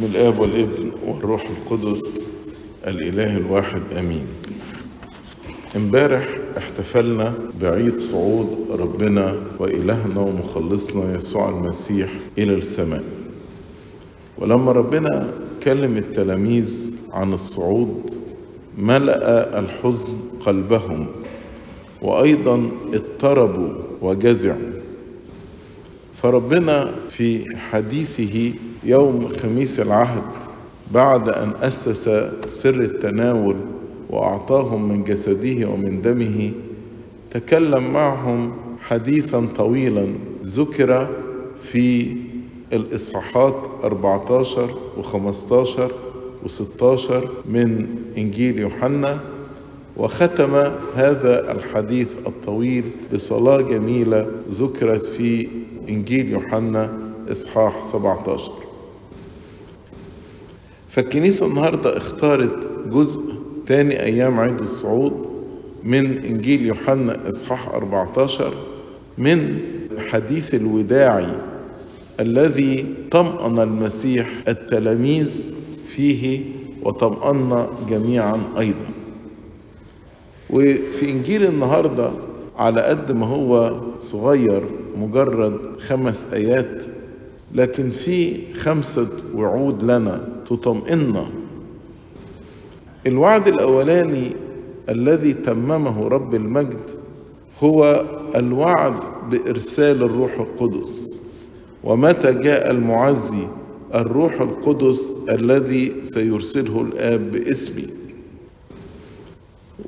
بسم الآب والابن والروح القدس الإله الواحد آمين. امبارح احتفلنا بعيد صعود ربنا وإلهنا ومخلصنا يسوع المسيح إلى السماء. ولما ربنا كلم التلاميذ عن الصعود ملأ الحزن قلبهم وأيضا اضطربوا وجزعوا. فربنا في حديثه يوم خميس العهد بعد أن أسس سر التناول وأعطاهم من جسده ومن دمه تكلم معهم حديثا طويلا ذكر في الإصحاحات 14 و15 و16 من إنجيل يوحنا وختم هذا الحديث الطويل بصلاة جميلة ذكرت في إنجيل يوحنا إصحاح 17 فالكنيسة النهاردة اختارت جزء تاني أيام عيد الصعود من إنجيل يوحنا إصحاح 14 من حديث الوداعي الذي طمأن المسيح التلاميذ فيه وطمأن جميعا أيضا. وفي إنجيل النهاردة على قد ما هو صغير مجرد خمس آيات لكن في خمسة وعود لنا. تطمئننا الوعد الأولاني الذي تممه رب المجد هو الوعد بإرسال الروح القدس. ومتى جاء المعزي؟ الروح القدس الذي سيرسله الآب باسمي.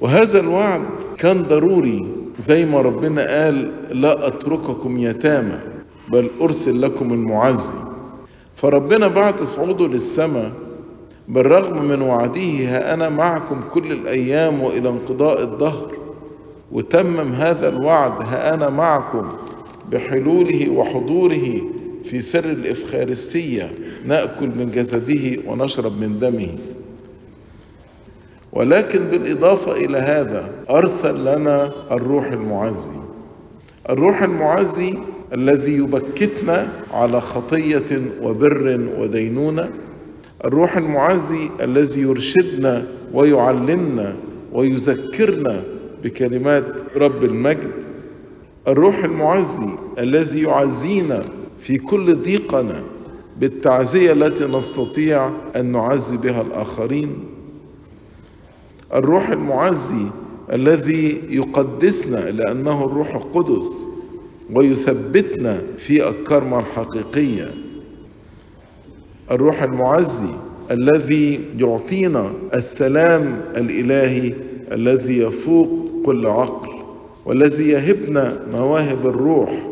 وهذا الوعد كان ضروري. زي ما ربنا قال لا أترككم يتامى بل أرسل لكم المعزي. فربنا بعد صعوده للسماء بالرغم من وعده ها أنا معكم كل الأيام وإلى انقضاء الدهر وتمم هذا الوعد ها أنا معكم بحلوله وحضوره في سر الإفخارستية نأكل من جسده ونشرب من دمه. ولكن بالإضافة إلى هذا أرسل لنا الروح المعزي. الروح المعزي الذي يبكتنا على خطية وبر ودينونة. الروح المعزي الذي يرشدنا ويعلمنا ويذكرنا بكلمات رب المجد. الروح المعزي الذي يعزينا في كل ضيقنا. بالتعزية التي نستطيع أن نعزي بها الآخرين. الروح المعزي الذي يقدسنا لأنه الروح القدس. ويثبتنا في الكرمة الحقيقية. الروح المعزي الذي يعطينا السلام الإلهي الذي يفوق كل عقل والذي يهبنا مواهب الروح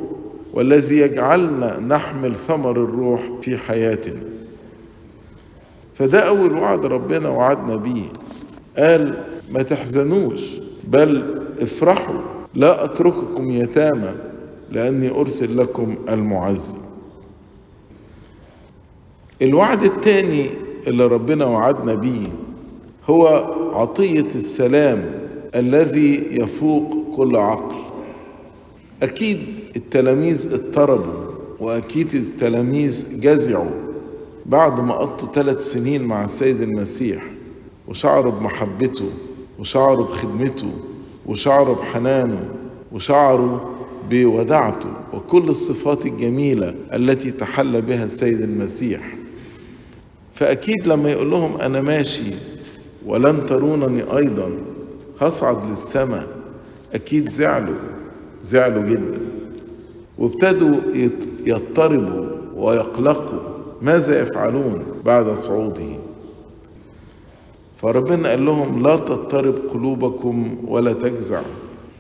والذي يجعلنا نحمل ثمر الروح في حياتنا. فده أول وعد ربنا وعدنا بيه. قال ما تحزنوش بل افرحوا لا أترككم يتامى. لأني أرسل لكم المعزي الوعد الثاني اللي ربنا وعدنا بيه هو عطية السلام الذي يفوق كل عقل. أكيد التلاميذ اضطربوا وأكيد التلاميذ جزعوا بعد ما قضوا ثلاث سنين مع السيد المسيح وشعروا بمحبته وشعروا بخدمته وشعروا بحنانه وشعروا بودعته وكل الصفات الجميلة التي تحلى بها السيد المسيح. فأكيد لما يقول لهم أنا ماشي ولن ترونني أيضا هصعد للسماء. أكيد زعلوا زعلوا جدا. وابتدوا يضطربوا ويقلقوا ماذا يفعلون بعد صعوده؟ فربنا قال لهم لا تضطرب قلوبكم ولا تجزع.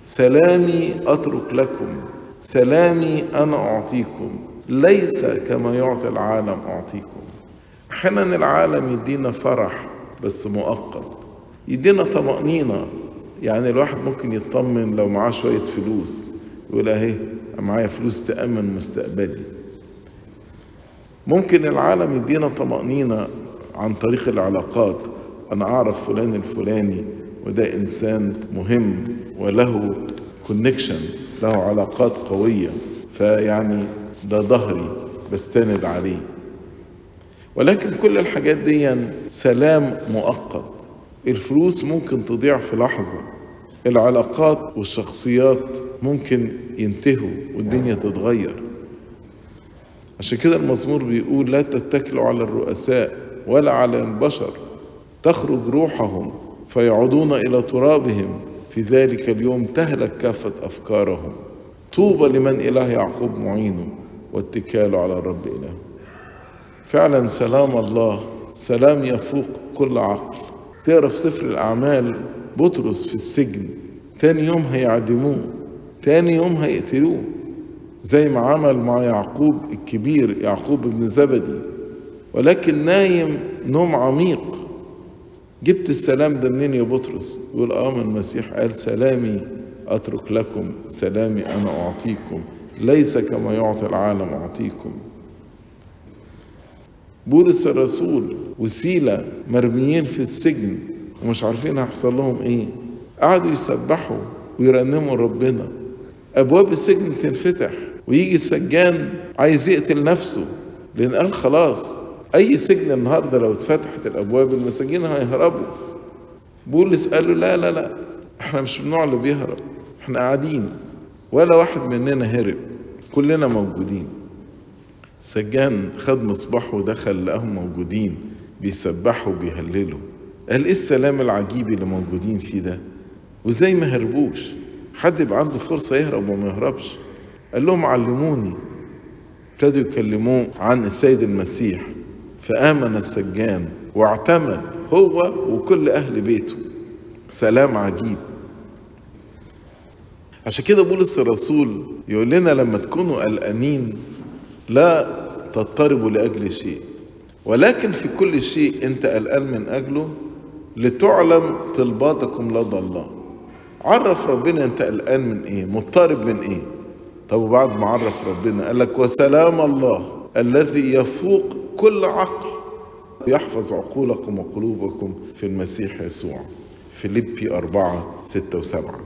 سلامي أترك لكم سلامي أنا أعطيكم ليس كما يعطي العالم أعطيكم. أحيانا العالم يدينا فرح بس مؤقت يدينا طمأنينة. يعني الواحد ممكن يطمن لو معاه شوية فلوس يقول أهي معايا فلوس تأمن مستقبلي. ممكن العالم يدينا طمأنينة عن طريق العلاقات. أنا أعرف فلان الفلاني وده إنسان مهم وله كونكشن له علاقات قوية فيعني ده ظهري بستند عليه. ولكن كل الحاجات دي سلام مؤقت. الفلوس ممكن تضيع في لحظة. العلاقات والشخصيات ممكن ينتهوا والدنيا تتغير. عشان كده المزمور بيقول لا تتكلوا على الرؤساء ولا على البشر. تخرج روحهم. فيعودون إلى ترابهم. في ذلك اليوم تهلك كافة أفكارهم. طوبى لمن إله يعقوب معينه واتكاله على الرب إله. فعلا سلام الله. سلام يفوق كل عقل. تقرا في سفر الأعمال؟ بطرس في السجن. تاني يوم هيعدموه. تاني يوم هيقتلوه. زي ما عمل مع يعقوب الكبير يعقوب ابن زبدي. ولكن نايم نوم عميق. جبت السلام ده منين يا بطرس؟ يقول آه المسيح. قال سلامي أترك لكم سلامي أنا أعطيكم ليس كما يعطي العالم أعطيكم. بولس الرسول وسيلة مرميين في السجن ومش عارفين هيحصل لهم إيه. قعدوا يسبحوا ويرنموا ربنا. أبواب السجن تنفتح ويجي السجان عايز يقتل نفسه لأن قال خلاص أي سجن النهارده لو اتفتحت الأبواب المساجين هيهربوا. بولس قال له لا لا لا إحنا مش النوع اللي بيهرب. إحنا قاعدين. ولا واحد مننا هرب. كلنا موجودين. سجان خد مصباحه ودخل لقاهم موجودين. بيسبحوا وبيهللوا. قال إيه السلام العجيب اللي موجودين فيه ده؟ وزي ما هربوش؟ حد يبقى عنده فرصة يهرب وما يهربش. قال لهم علموني. ابتدوا يكلموه عن السيد المسيح. فآمن السجان واعتمد هو وكل أهل بيته. سلام عجيب. عشان كده بولس الرسول يقول لنا لما تكونوا قلقانين لا تضطربوا لأجل شيء ولكن في كل شيء أنت قلقان من أجله لتعلم طلباتكم لدى الله. عرف ربنا أنت قلقان من إيه مضطرب من إيه. طب وبعد ما عرف ربنا قال لك وسلام الله الذي يفوق كل عقل. يحفظ عقولكم وقلوبكم في المسيح يسوع. فيليبي أربعة ستة وسبعة.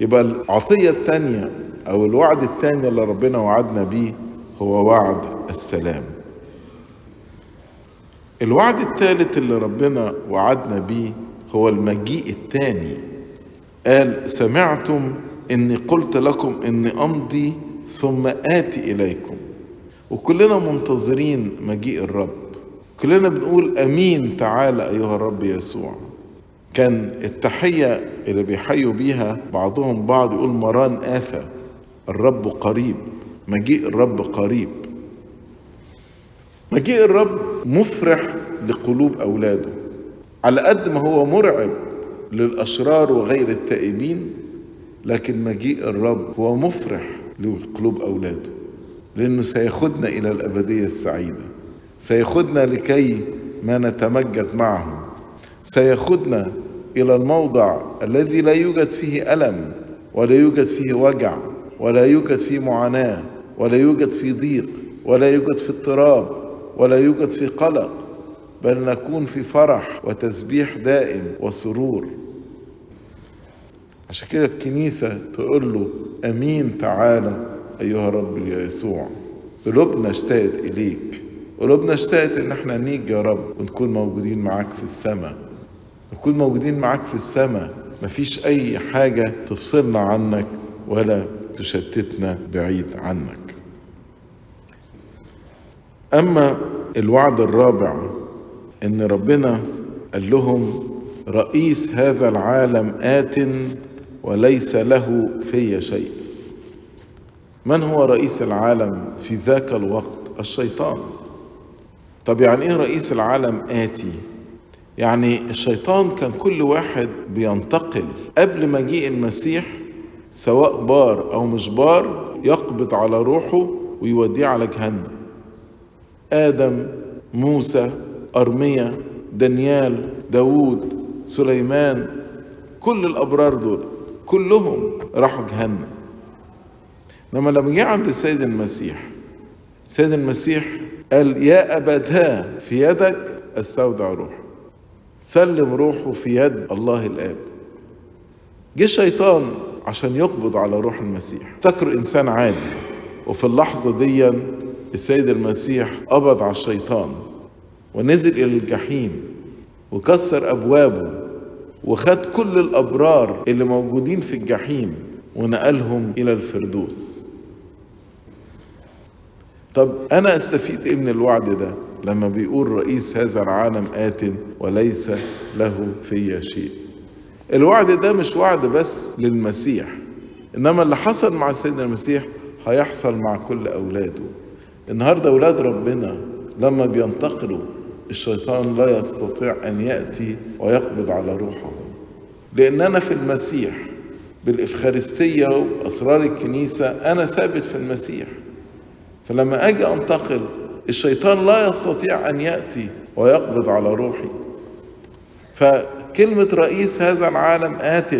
يبقى العطية الثانية أو الوعد الثاني اللي ربنا وعدنا بيه هو وعد السلام. الوعد الثالث اللي ربنا وعدنا بيه هو المجيء الثاني قال سمعتم إني قلت لكم إني أمضي ثم آتي إليكم. وكلنا منتظرين مجيء الرب. كلنا بنقول آمين تعالى أيها الرب يسوع. كان التحية اللي بيحيوا بيها بعضهم بعض يقول مران آثى الرب قريب مجيء الرب قريب. مجيء الرب مفرح لقلوب أولاده. على قد ما هو مرعب للأشرار وغير التائبين لكن مجيء الرب هو مفرح لقلوب أولاده. لأنه سيخدنا إلى الأبدية السعيدة. سيخدنا لكي ما نتمجد معه. سيخدنا إلى الموضع الذي لا يوجد فيه ألم ولا يوجد فيه وجع ولا يوجد فيه معاناة ولا يوجد فيه ضيق ولا يوجد فيه اضطراب ولا يوجد فيه قلق. بل نكون في فرح وتسبيح دائم وسرور. عشان كده الكنيسة تقول له أمين تعالى. أيها رب يا يسوع قلوبنا اشتاقت إليك. قلوبنا اشتاقت إن إحنا نيجي يا رب ونكون موجودين معاك في السماء. نكون موجودين معاك في السماء. مفيش أي حاجة تفصلنا عنك ولا تشتتنا بعيد عنك. أما الوعد الرابع إن ربنا قال لهم رئيس هذا العالم آت وليس له في شيء. من هو رئيس العالم في ذاك الوقت؟ الشيطان. طب يعني إيه رئيس العالم آتي؟ يعني الشيطان كان كل واحد بينتقل. قبل مجيء المسيح سواء بار أو مش بار يقبض على روحه ويوديه على جهنم. آدم موسى ارميا دانيال داوود سليمان كل الأبرار دول كلهم راحوا جهنم. لما لما جه عند السيد المسيح سيد المسيح قال يا أبتاه في يدك أستودع روحه سلم روحه في يد الله الآب. جه الشيطان عشان يقبض على روح المسيح. افتكر إنسان عادي. وفي اللحظة دي السيد المسيح قبض على الشيطان ونزل إلى الجحيم وكسر أبوابه وخد كل الأبرار اللي موجودين في الجحيم. ونقلهم إلى الفردوس. طب أنا أستفيد إيه من الوعد ده؟ لما بيقول رئيس هذا العالم آت وليس له في شيء. الوعد ده مش وعد بس للمسيح إنما اللي حصل مع سيدنا المسيح هيحصل مع كل أولاده. النهاردة أولاد ربنا لما بينتقلوا الشيطان لا يستطيع أن يأتي ويقبض على روحهم. لأننا في المسيح بالإفخارستية وأسرار الكنيسة أنا ثابت في المسيح. فلما أجي أنتقل الشيطان لا يستطيع أن يأتي ويقبض على روحي. فكلمة رئيس هذا العالم آت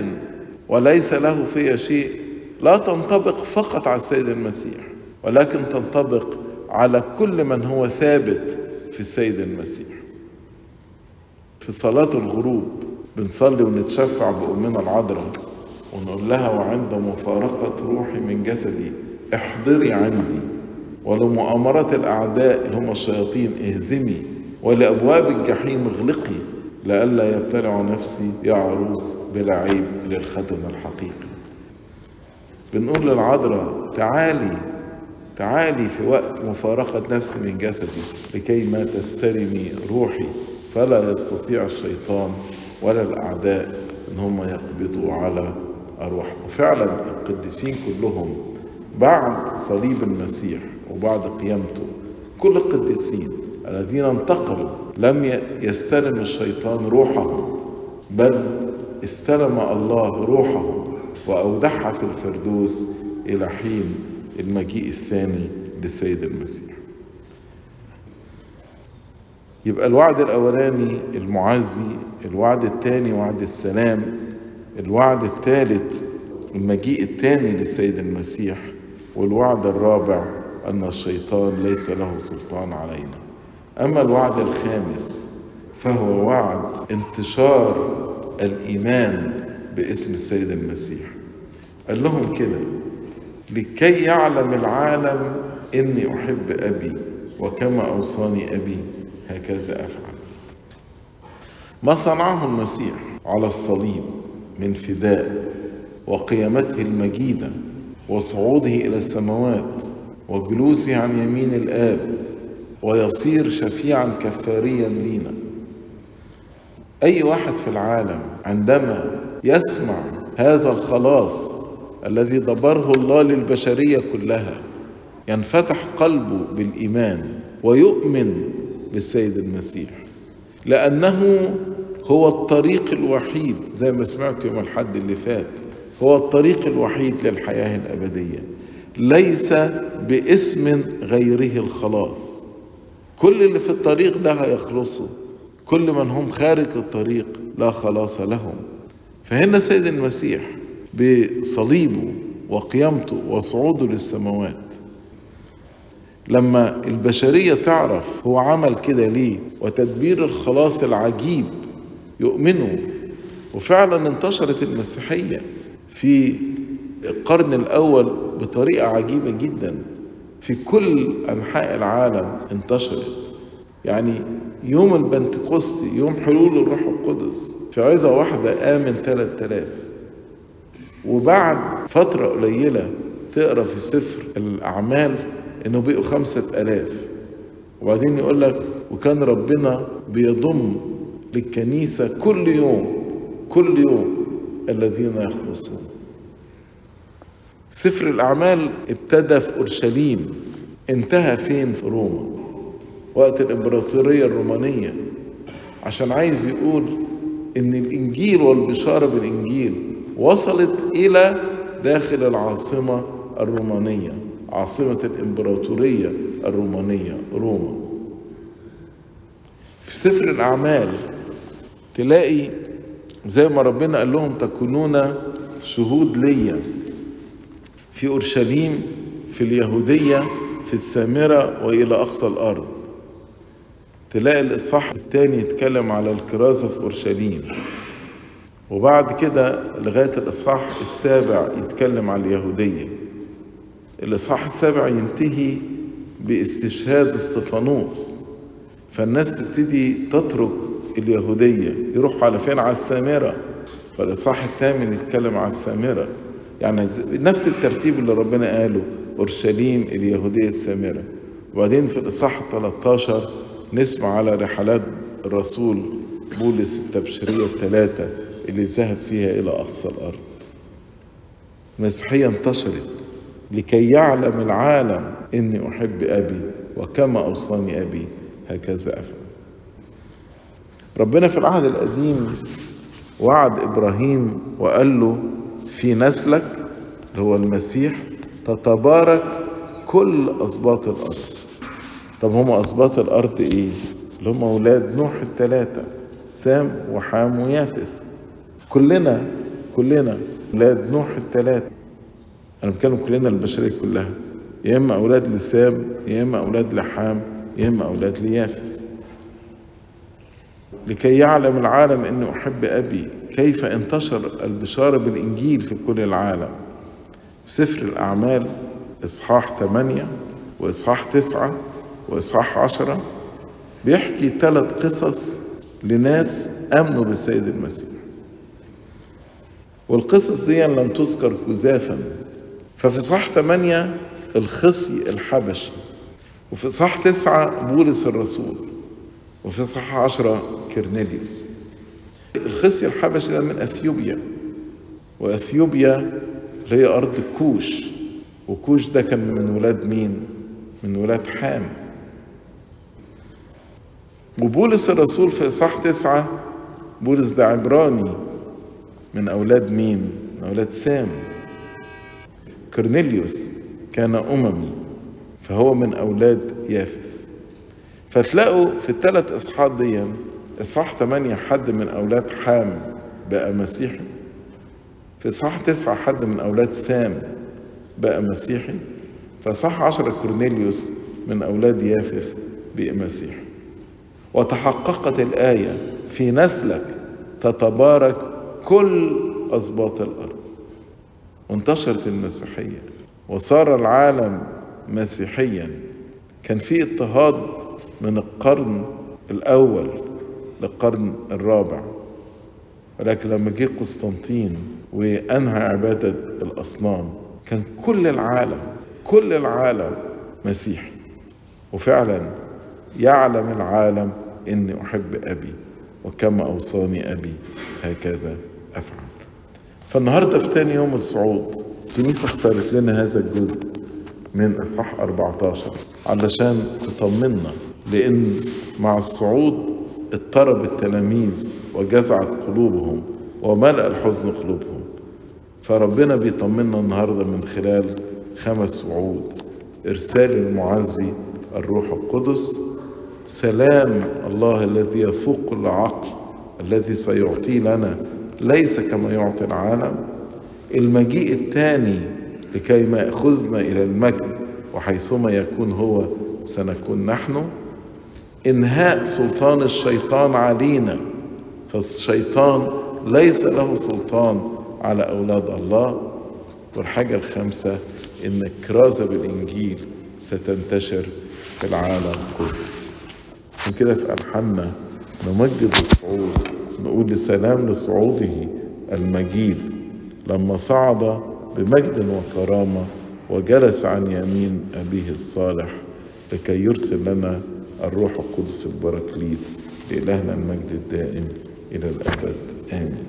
وليس له في شيء. لا تنطبق فقط على السيد المسيح ولكن تنطبق على كل من هو ثابت في السيد المسيح. في صلاة الغروب بنصلي ونتشفع بأمنا العذراء. ونقول لها وعند مفارقة روحي من جسدي احضري عندي. ولمؤامرة الأعداء اللي هم الشياطين اهزمي. ولأبواب الجحيم اغلقي. لئلا يبتلع نفسي يا عروس بلا عيب للختم الحقيقي. بنقول للعذراء تعالي تعالي في وقت مفارقة نفسي من جسدي لكي ما تستلمي روحي. فلا يستطيع الشيطان ولا الأعداء إن هم يقبضوا على أرواح وفعلا القديسين كلهم بعد صليب المسيح وبعد قيامته كل القديسين الذين انتقلوا لم يستلم الشيطان روحهم بل استلم الله روحهم وأودعها في الفردوس إلى حين المجيء الثاني للسيد المسيح. يبقى الوعد الأولاني المعزي الوعد الثاني وعد السلام الوعد الثالث المجيء الثاني للسيد المسيح والوعد الرابع أن الشيطان ليس له سلطان علينا. أما الوعد الخامس فهو وعد انتشار الإيمان باسم السيد المسيح. قال لهم كده لكي يعلم العالم إني أحب أبي وكما أوصاني أبي هكذا أفعل. ما صنعه المسيح على الصليب من فداء وقيامته المجيدة وصعوده إلى السماوات وجلوسه عن يمين الآب ويصير شفيعا كفاريا لينا. أي واحد في العالم عندما يسمع هذا الخلاص الذي دبره الله للبشرية كلها ينفتح قلبه بالإيمان ويؤمن بالسيد المسيح لأنه هو الطريق الوحيد زي ما سمعت يوم الحد اللي فات. هو الطريق الوحيد للحياة الأبدية. ليس باسم غيره الخلاص. كل اللي في الطريق ده هيخلصوا كل من هم خارج الطريق لا خلاص لهم. فهنا سيد المسيح بصليبه وقيامته وصعوده للسماوات. لما البشرية تعرف هو عمل كده ليه وتدبير الخلاص العجيب يؤمنوا. وفعلا انتشرت المسيحية في القرن الأول بطريقة عجيبة جدا. في كل أنحاء العالم انتشرت. يعني يوم البنتكوستي يوم حلول الروح القدس في عظة واحدة آمن 3000 وبعد فترة قليلة تقرأ في سفر الأعمال إنه بقوا خمسة آلاف. وبعدين يقول لك وكان ربنا بيضم للكنيسة كل يوم كل يوم الذين يخلصون. سفر الأعمال ابتدى في أورشليم انتهى فين؟ في روما. وقت الإمبراطورية الرومانية عشان عايز يقول إن الإنجيل والبشارة بالإنجيل وصلت إلى داخل العاصمة الرومانية عاصمة الإمبراطورية الرومانية روما. في سفر الأعمال تلاقي زي ما ربنا قال لهم تكونون شهود ليا في أورشليم في اليهودية في السامرة وإلى أقصى الأرض. تلاقي الإصحاح الثاني يتكلم على الكرازة في أورشليم. وبعد كده لغاية الإصحاح السابع يتكلم على اليهودية. الإصحاح السابع ينتهي باستشهاد استفانوس فالناس تبتدي تترك اليهودية يروحوا على فين؟ على السامرة. فالإصحاح الثامن يتكلم على السامرة. يعني نفس الترتيب اللي ربنا قاله أورشليم اليهودية السامرة. وبعدين في الإصحاح 13 نسمع على رحلات الرسول بولس التبشيرية الثلاثة اللي ذهب فيها إلى أقصى الأرض. المسيحية انتشرت لكي يعلم العالم إني أحب أبي وكما أوصاني أبي. هكذا أفعل. ربنا في العهد القديم وعد إبراهيم وقال له في نسلك اللي هو المسيح تتبارك كل أسباط الأرض. طب هم أسباط الأرض إيه؟ اللي هم أولاد نوح الثلاثة سام وحام ويافث. كلنا كلنا أولاد نوح الثلاثة أنا بتكلم كلنا البشرية كلها. يا إما أولاد لسام يا إما أولاد لحام يا إما أولاد ليافث. لكي يعلم العالم أني أحب أبي. كيف انتشر البشارة بالإنجيل في كل العالم؟ في سفر الأعمال إصحاح 8 وإصحاح 9 وإصحاح 10 بيحكي ثلاث قصص لناس آمنوا بالسيد المسيح. والقصص دي لم تذكر كزافا ففي صح 8 الخصي الحبشي وفي صح تسعة بولس الرسول. وفي صح عشرة كرنيليوس الخصي الحبشي ده من أثيوبيا وأثيوبيا اللي هي أرض كوش. وكوش ده كان من ولاد مين؟ من ولاد حام. وبولس الرسول في إصحاح تسعة بولس ده عبراني من أولاد مين؟ من أولاد سام. كرنيليوس كان أممي فهو من أولاد يافث. فتلاقوا في الثلاث إصحاحات دي إصحاح 8 حد من أولاد حام بقى مسيحي. في إصحاح 9 حد من أولاد سام بقى مسيحي. فصح 10 كورنيليوس من أولاد يافث بقى مسيحي. وتحققت الآية في نسلك تتبارك كل أسباط الأرض. وانتشرت المسيحية وصار العالم مسيحيا. كان في اضطهاد من القرن الأول للقرن الرابع. ولكن لما جه قسطنطين وأنهى عبادة الأصنام كان كل العالم كل العالم مسيحي. وفعلا يعلم العالم إني أحب أبي وكما أوصاني أبي هكذا أفعل. فالنهاردة في تاني يوم الصعود كنيسة اختارت لنا هذا الجزء من إصحاح 14 علشان تطمنا لأن مع الصعود اضطرب التلاميذ وجزعت قلوبهم وملأ الحزن قلوبهم. فربنا بيطمنا النهارده من خلال خمس وعود. إرسال المعزي الروح القدس. سلام الله الذي يفوق كل عقل الذي سيعطيه لنا ليس كما يعطي العالم. المجيء الثاني لكي ما يأخذنا إلى المجد وحيثما يكون هو سنكون نحن. إنهاء سلطان الشيطان علينا. فالشيطان ليس له سلطان على أولاد الله. والحاجة الخامسة إن الكرازة بالإنجيل ستنتشر في العالم كله. عشان كده في ألحاننا نمجد الصعود نقول لسلام لصعوده المجيد. لما صعد بمجد وكرامة وجلس عن يمين أبيه الصالح لكي يرسل لنا الروح القدس البراكليت لإلهنا المجد الدائم إلى الأبد. آمين.